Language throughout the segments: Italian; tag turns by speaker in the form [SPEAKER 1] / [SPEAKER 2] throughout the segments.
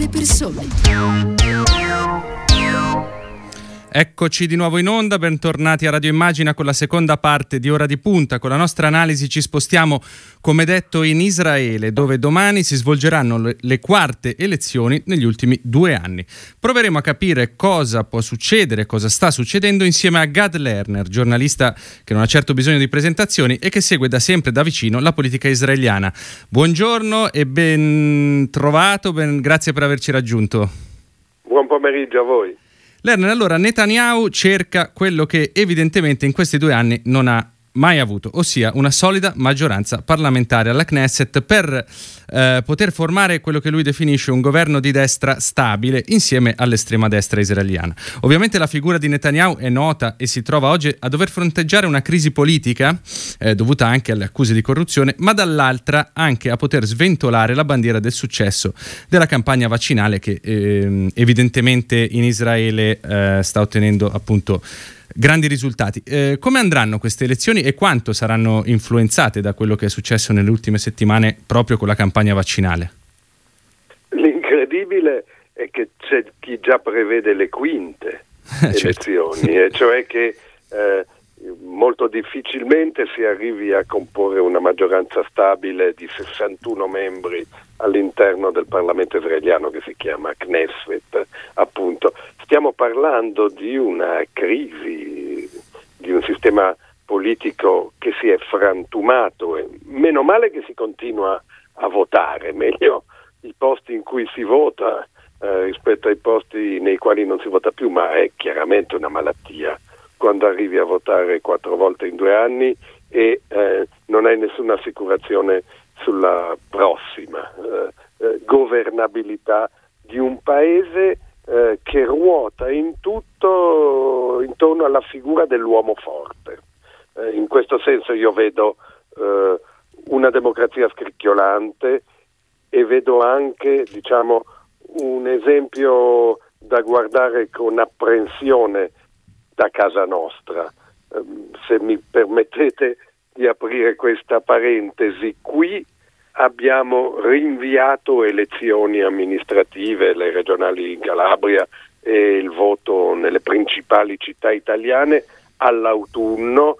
[SPEAKER 1] le persone.
[SPEAKER 2] Eccoci di nuovo in onda, bentornati a Radio Immagina con la seconda parte di Ora di Punta. Con la nostra analisi ci spostiamo, come detto, in Israele, dove domani si svolgeranno le, quarte elezioni negli ultimi due anni. Proveremo a capire cosa può succedere, cosa sta succedendo insieme a Gad Lerner, giornalista che non ha certo bisogno di presentazioni e che segue da sempre da vicino la politica israeliana. Buongiorno e ben trovato, ben, grazie per averci raggiunto.
[SPEAKER 3] Buon pomeriggio a voi.
[SPEAKER 2] Lerner, allora Netanyahu cerca quello che evidentemente in questi due anni non ha mai avuto, ossia una solida maggioranza parlamentare alla Knesset per eh, poter formare quello che lui definisce un governo di destra stabile insieme all'estrema destra israeliana. Ovviamente la figura di Netanyahu è nota e si trova oggi a dover fronteggiare una crisi politica eh, dovuta anche alle accuse di corruzione, ma dall'altra anche a poter sventolare la bandiera del successo della campagna vaccinale che eh, evidentemente in Israele eh, sta ottenendo appunto grandi risultati. Eh, come andranno queste elezioni e quanto saranno influenzate da quello che è successo nelle ultime settimane proprio con la campagna vaccinale?
[SPEAKER 3] L'incredibile è che c'è chi già prevede le quinte certo. elezioni, certo. cioè che eh, molto difficilmente si arrivi a comporre una maggioranza stabile di 61 membri all'interno del Parlamento israeliano che si chiama Knesset, appunto. Stiamo parlando di una crisi, di un sistema politico che si è frantumato e meno male che si continua a votare, meglio i posti in cui si vota eh, rispetto ai posti nei quali non si vota più, ma è chiaramente una malattia quando arrivi a votare quattro volte in due anni e eh, non hai nessuna assicurazione sulla prossima eh, eh, governabilità di un paese eh, che ruota in tutto intorno alla figura dell'uomo forte. Eh, in questo senso io vedo eh, una democrazia scricchiolante e vedo anche diciamo, un esempio da guardare con apprensione da casa nostra. Ehm, se mi permettete di aprire questa parentesi, qui abbiamo rinviato elezioni amministrative, le regionali in Calabria e il voto nelle principali città italiane all'autunno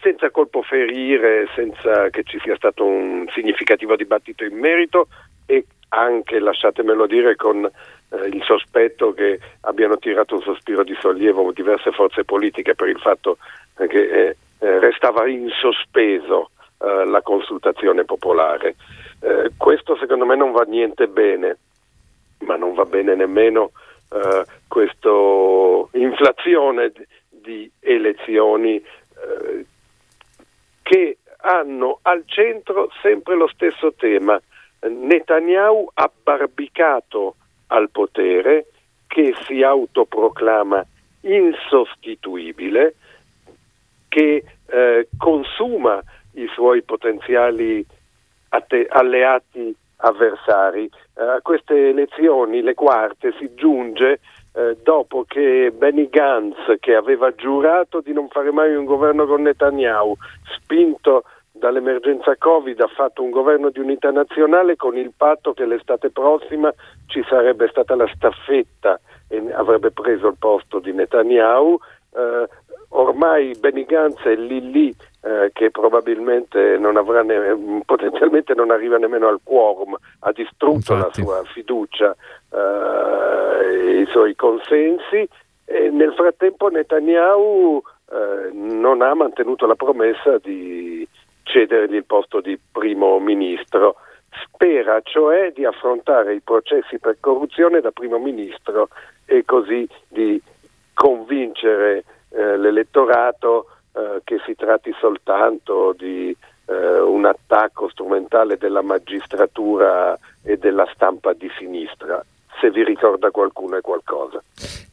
[SPEAKER 3] senza colpo ferire, senza che ci sia stato un significativo dibattito in merito e anche, lasciatemelo dire, con eh, il sospetto che abbiano tirato un sospiro di sollievo diverse forze politiche per il fatto che eh, eh, restava in sospeso eh, la consultazione popolare. Eh, questo secondo me non va niente bene, ma non va bene nemmeno eh, questa inflazione di elezioni che hanno al centro sempre lo stesso tema. Netanyahu ha barbicato al potere che si autoproclama insostituibile, che eh, consuma i suoi potenziali atte- alleati avversari. Eh, a queste elezioni, le quarte, si giunge eh, dopo che Benny Gantz, che aveva giurato di non fare mai un governo con Netanyahu, spinto dall'emergenza Covid ha fatto un governo di unità nazionale con il patto che l'estate prossima ci sarebbe stata la staffetta e avrebbe preso il posto di Netanyahu. Eh, ormai Benny Gantz è lì lì eh, che probabilmente non avrà ne- potenzialmente non arriva nemmeno al quorum, ha distrutto Infatti. la sua fiducia eh, e i suoi consensi e nel frattempo Netanyahu eh, non ha mantenuto la promessa di cedergli il posto di primo ministro. Spera cioè di affrontare i processi per corruzione da primo ministro e così di convincere eh, l'elettorato eh, che si tratti soltanto di eh, un attacco strumentale della magistratura e della stampa di sinistra. Se vi ricorda qualcuno è qualcosa.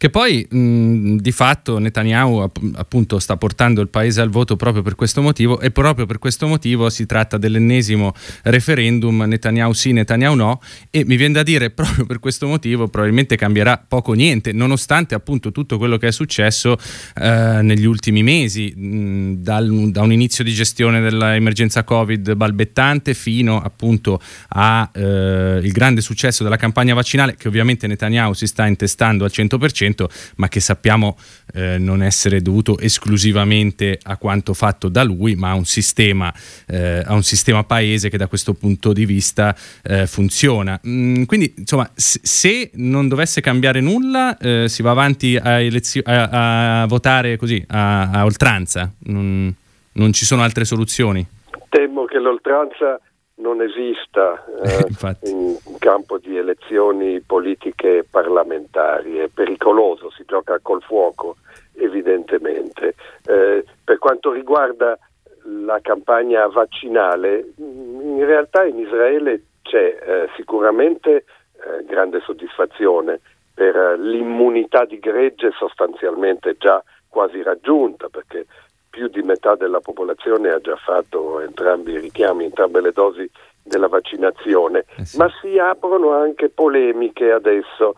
[SPEAKER 2] Che poi mh, di fatto Netanyahu appunto sta portando il paese al voto proprio per questo motivo e proprio per questo motivo si tratta dell'ennesimo referendum Netanyahu sì, Netanyahu no e mi viene da dire proprio per questo motivo probabilmente cambierà poco niente nonostante appunto tutto quello che è successo eh, negli ultimi mesi mh, dal, da un inizio di gestione dell'emergenza Covid balbettante fino appunto al eh, grande successo della campagna vaccinale che ovviamente Netanyahu si sta intestando al 100 100%, ma che sappiamo eh, non essere dovuto esclusivamente a quanto fatto da lui, ma a un sistema, eh, a un sistema paese che da questo punto di vista eh, funziona. Mm, quindi, insomma, se non dovesse cambiare nulla, eh, si va avanti a, elezio- a, a votare così, a oltranza. Non, non ci sono altre soluzioni.
[SPEAKER 3] Temo che l'oltranza non esista eh, in campo di elezioni politiche parlamentari, è pericoloso, si gioca col fuoco evidentemente. Eh, per quanto riguarda la campagna vaccinale, in realtà in Israele c'è eh, sicuramente eh, grande soddisfazione per l'immunità di gregge sostanzialmente già quasi raggiunta, perché più di metà della popolazione ha già fatto entrambi i richiami, entrambe le dosi della vaccinazione, eh sì. ma si aprono anche polemiche adesso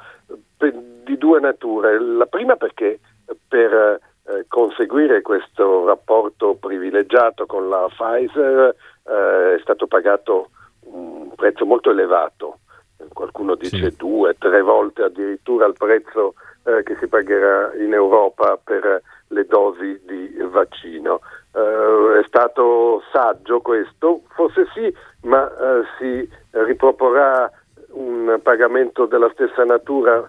[SPEAKER 3] di due nature. La prima perché per eh, conseguire questo rapporto privilegiato con la Pfizer eh, è stato pagato un prezzo molto elevato, qualcuno dice sì. due, tre volte addirittura il prezzo eh, che si pagherà in Europa per le dosi di vaccino. Uh, è stato saggio questo? Forse sì, ma uh, si riproporrà un pagamento della stessa natura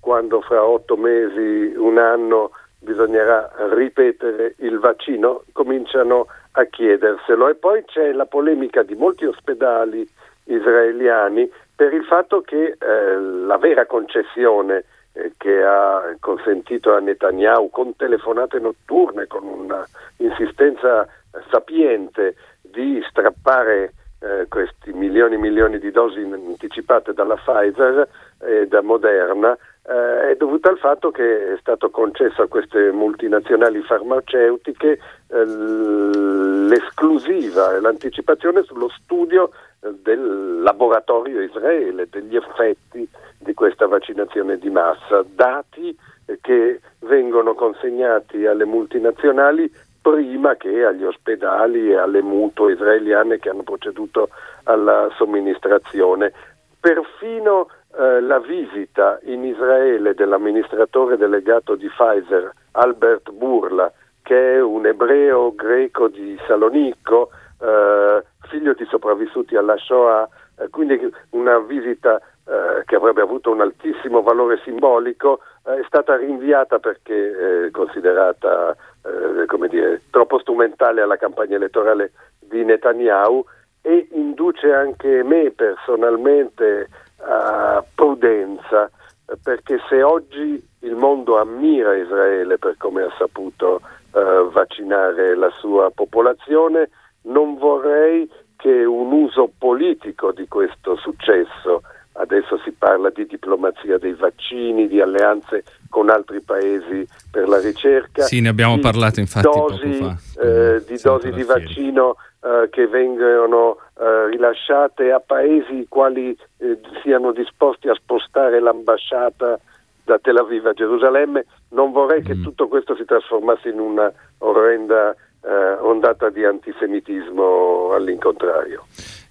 [SPEAKER 3] quando fra otto mesi, un anno bisognerà ripetere il vaccino, cominciano a chiederselo. E poi c'è la polemica di molti ospedali israeliani per il fatto che eh, la vera concessione eh, che ha consentito a Netanyahu con telefonate notturne, con un'insistenza sapiente di strappare eh, questi milioni e milioni di dosi anticipate dalla Pfizer e da Moderna eh, è dovuta al fatto che è stato concesso a queste multinazionali farmaceutiche eh, l'esclusiva e l'anticipazione sullo studio del laboratorio Israele, degli effetti di questa vaccinazione di massa, dati che vengono consegnati alle multinazionali prima che agli ospedali e alle mutue israeliane che hanno proceduto alla somministrazione. Perfino eh, la visita in Israele dell'amministratore delegato di Pfizer, Albert Burla, che è un ebreo greco di Salonicco, eh, figlio di sopravvissuti alla Shoah, eh, quindi una visita eh, che avrebbe avuto un altissimo valore simbolico, eh, è stata rinviata perché è considerata dire, troppo strumentale alla campagna elettorale di Netanyahu e induce anche me personalmente a prudenza, perché se oggi il mondo ammira Israele per come ha saputo uh, vaccinare la sua popolazione, non vorrei che un uso politico di questo successo, adesso si parla di diplomazia dei vaccini, di alleanze con altri paesi per la ricerca.
[SPEAKER 2] Sì, ne abbiamo parlato infatti dosi, poco
[SPEAKER 3] fa. Eh, di dosi di vaccino eh, che vengono eh, rilasciate a paesi i quali eh, siano disposti a spostare l'ambasciata da Tel Aviv a Gerusalemme. Non vorrei che mm. tutto questo si trasformasse in una orrenda eh, ondata di antisemitismo all'incontrario.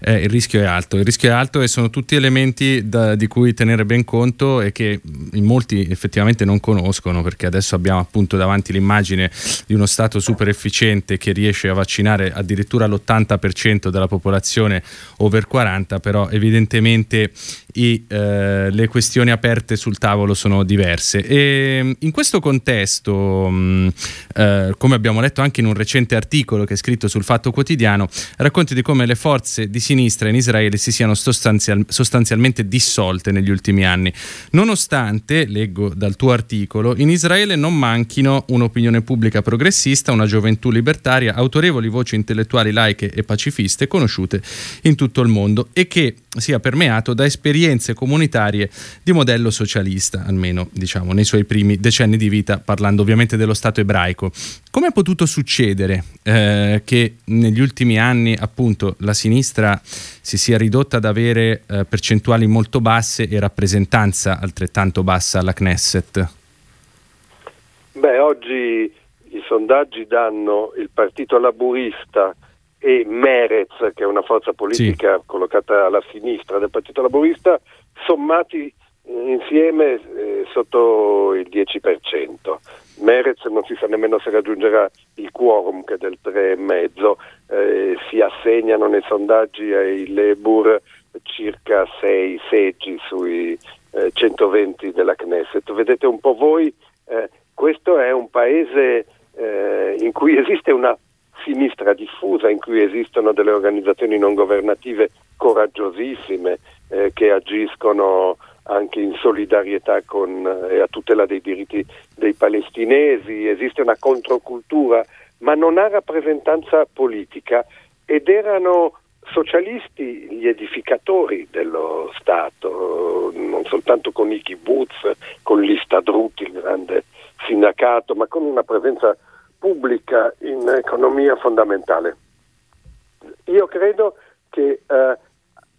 [SPEAKER 2] Eh, il rischio è alto, il rischio è alto e sono tutti elementi da, di cui tenere ben conto e che in molti effettivamente non conoscono perché adesso abbiamo appunto davanti l'immagine di uno Stato super efficiente che riesce a vaccinare addirittura l'80% della popolazione over 40, però evidentemente i, eh, le questioni aperte sul tavolo sono diverse. E in questo contesto, mh, eh, come abbiamo letto anche in un recente articolo che è scritto sul Fatto Quotidiano, racconti di come le forze di sinistra in Israele si siano sostanzial- sostanzialmente dissolte negli ultimi anni. Nonostante, leggo dal tuo articolo, in Israele non manchino un'opinione pubblica progressista, una gioventù libertaria, autorevoli voci intellettuali laiche e pacifiste conosciute in tutto il mondo e che sia permeato da esperienze comunitarie di modello socialista, almeno diciamo nei suoi primi decenni di vita, parlando ovviamente dello Stato ebraico. Come è potuto succedere eh, che negli ultimi anni appunto la sinistra si sia ridotta ad avere eh, percentuali molto basse e rappresentanza altrettanto bassa alla Knesset?
[SPEAKER 3] Beh, oggi i sondaggi danno il partito laburista e Merez, che è una forza politica sì. collocata alla sinistra del Partito Laborista, sommati insieme eh, sotto il 10%. Merez non si sa nemmeno se raggiungerà il quorum che è del 3,5, eh, si assegnano nei sondaggi ai Lebur circa 6 seggi sui eh, 120 della Knesset. Vedete un po' voi, eh, questo è un paese eh, in cui esiste una sinistra diffusa in cui esistono delle organizzazioni non governative coraggiosissime eh, che agiscono anche in solidarietà con, eh, e a tutela dei diritti dei palestinesi, esiste una controcultura, ma non ha rappresentanza politica ed erano socialisti gli edificatori dello Stato, non soltanto con i kibbutz, con l'Istadrut, il grande sindacato, ma con una presenza pubblica in economia fondamentale. Io credo che eh,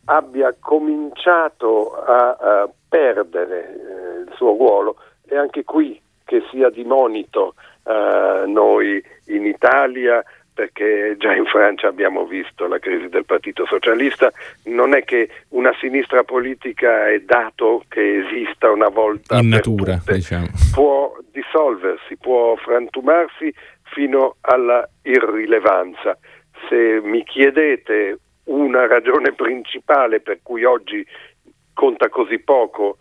[SPEAKER 3] abbia cominciato a, a perdere eh, il suo ruolo e anche qui che sia di monito eh, noi in Italia perché già in Francia abbiamo visto la crisi del Partito Socialista, non è che una sinistra politica è dato che esista una volta
[SPEAKER 2] in natura, diciamo.
[SPEAKER 3] può dissolversi, può frantumarsi fino alla irrilevanza. Se mi chiedete una ragione principale per cui oggi conta così poco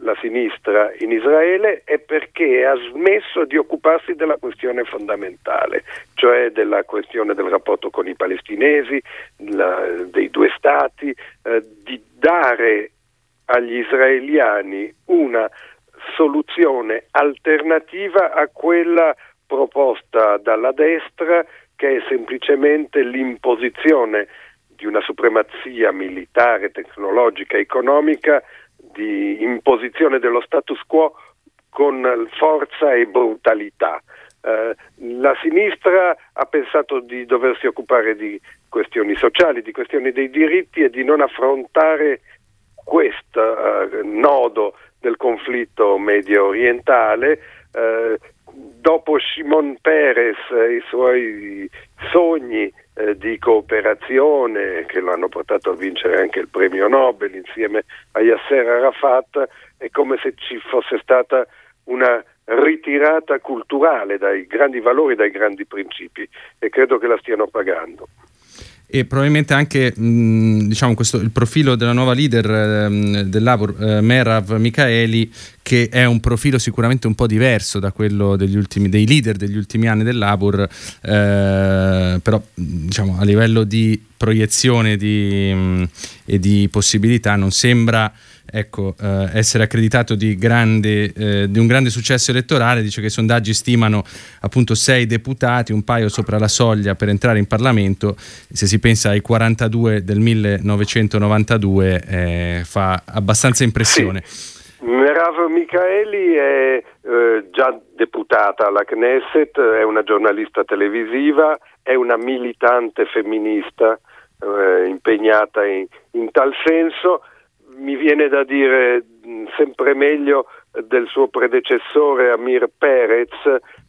[SPEAKER 3] la sinistra in Israele è perché ha smesso di occuparsi della questione fondamentale, cioè della questione del rapporto con i palestinesi, la, dei due stati, eh, di dare agli israeliani una soluzione alternativa a quella proposta dalla destra che è semplicemente l'imposizione di una supremazia militare, tecnologica, economica, di imposizione dello status quo con forza e brutalità. Eh, la sinistra ha pensato di doversi occupare di questioni sociali, di questioni dei diritti e di non affrontare questo eh, nodo del conflitto medio orientale eh, dopo Shimon Peres e i suoi sogni eh, di cooperazione che lo hanno portato a vincere anche il premio Nobel insieme a Yasser Arafat, è come se ci fosse stata una ritirata culturale dai grandi valori, dai grandi principi e credo che la stiano pagando
[SPEAKER 2] e probabilmente anche mh, diciamo questo, il profilo della nuova leader eh, del Labor, eh, Merav Michaeli, che è un profilo sicuramente un po' diverso da quello ultimi, dei leader degli ultimi anni del Labor, eh, però diciamo, a livello di proiezione di, mh, e di possibilità non sembra ecco, eh, essere accreditato di, grande, eh, di, un grande successo elettorale, dice che i sondaggi stimano appunto sei deputati, un paio sopra la soglia per entrare in Parlamento, se si pensa ai 42 del 1992 eh, fa abbastanza impressione.
[SPEAKER 3] Sì. Merav Michaeli è eh, già deputata alla Knesset, è una giornalista televisiva, è una militante femminista eh, impegnata in, in tal senso mi viene da dire mm, sempre meglio del suo predecessore Amir Perez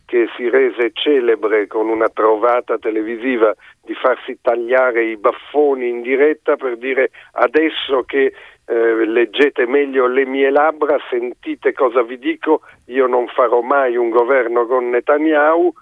[SPEAKER 3] che si rese celebre con una trovata televisiva di farsi tagliare i baffoni in diretta per dire adesso che eh, leggete meglio le mie labbra, sentite cosa vi dico, io non farò mai un governo con Netanyahu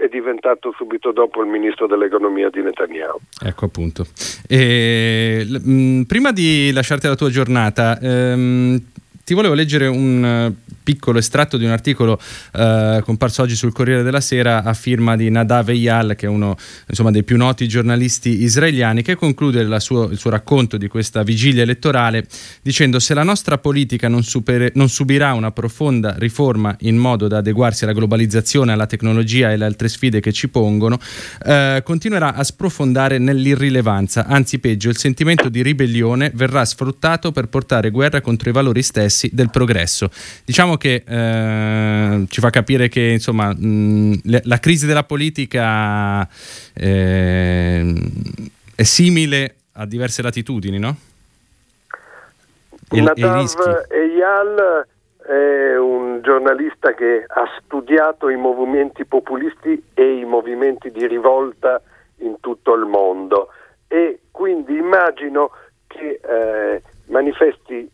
[SPEAKER 3] è diventato subito dopo il ministro dell'economia di Netanyahu.
[SPEAKER 2] Ecco appunto. E, mh, prima di lasciarti la tua giornata, ehm, ti volevo leggere un piccolo estratto di un articolo eh, comparso oggi sul Corriere della Sera a firma di Nadav Eyal, che è uno insomma, dei più noti giornalisti israeliani, che conclude sua, il suo racconto di questa vigilia elettorale dicendo se la nostra politica non, supere, non subirà una profonda riforma in modo da adeguarsi alla globalizzazione, alla tecnologia e alle altre sfide che ci pongono, eh, continuerà a sprofondare nell'irrilevanza, anzi peggio, il sentimento di ribellione verrà sfruttato per portare guerra contro i valori stessi del progresso. Diciamo che eh, ci fa capire che insomma, mh, le, la crisi della politica eh, è simile a diverse latitudini, no?
[SPEAKER 3] Il, Nadav Eyal è un giornalista che ha studiato i movimenti populisti e i movimenti di rivolta in tutto il mondo e quindi immagino che eh, manifesti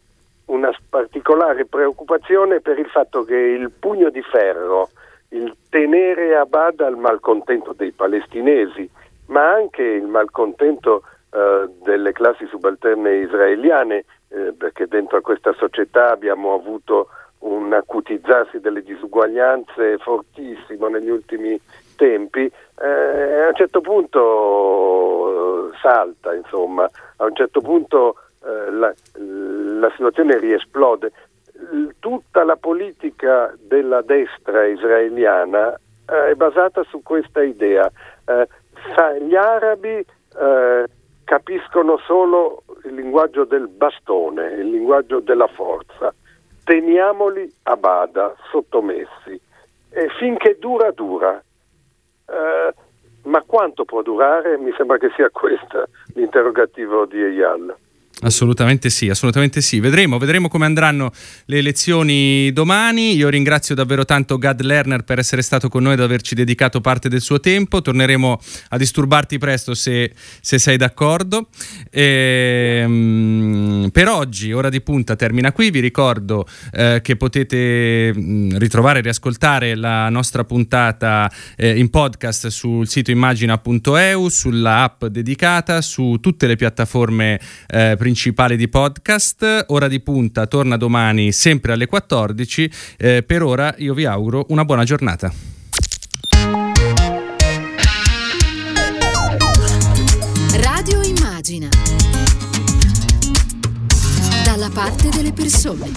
[SPEAKER 3] una particolare preoccupazione per il fatto che il pugno di ferro, il tenere a bada il malcontento dei palestinesi, ma anche il malcontento eh, delle classi subalterne israeliane, eh, perché dentro a questa società abbiamo avuto un acutizzarsi delle disuguaglianze fortissimo negli ultimi tempi, eh, a un certo punto eh, salta, insomma, a un certo punto eh, la, la situazione riesplode. Tutta la politica della destra israeliana eh, è basata su questa idea. Eh, gli arabi eh, capiscono solo il linguaggio del bastone, il linguaggio della forza. Teniamoli a bada, sottomessi. E finché dura, dura. Eh, ma quanto può durare? Mi sembra che sia questo l'interrogativo di Eyal.
[SPEAKER 2] Assolutamente sì, assolutamente sì. Vedremo, vedremo come andranno le elezioni domani. Io ringrazio davvero tanto Gad Lerner per essere stato con noi ed averci dedicato parte del suo tempo. Torneremo a disturbarti presto se, se sei d'accordo. E, um, per oggi, ora di punta, termina qui. Vi ricordo eh, che potete mm, ritrovare e riascoltare la nostra puntata eh, in podcast sul sito immagina.eu, sulla app dedicata, su tutte le piattaforme eh, principale di podcast. Ora di punta torna domani sempre alle 14. Eh, per ora io vi auguro una buona giornata.
[SPEAKER 1] Radio Immagina. Dalla parte delle persone.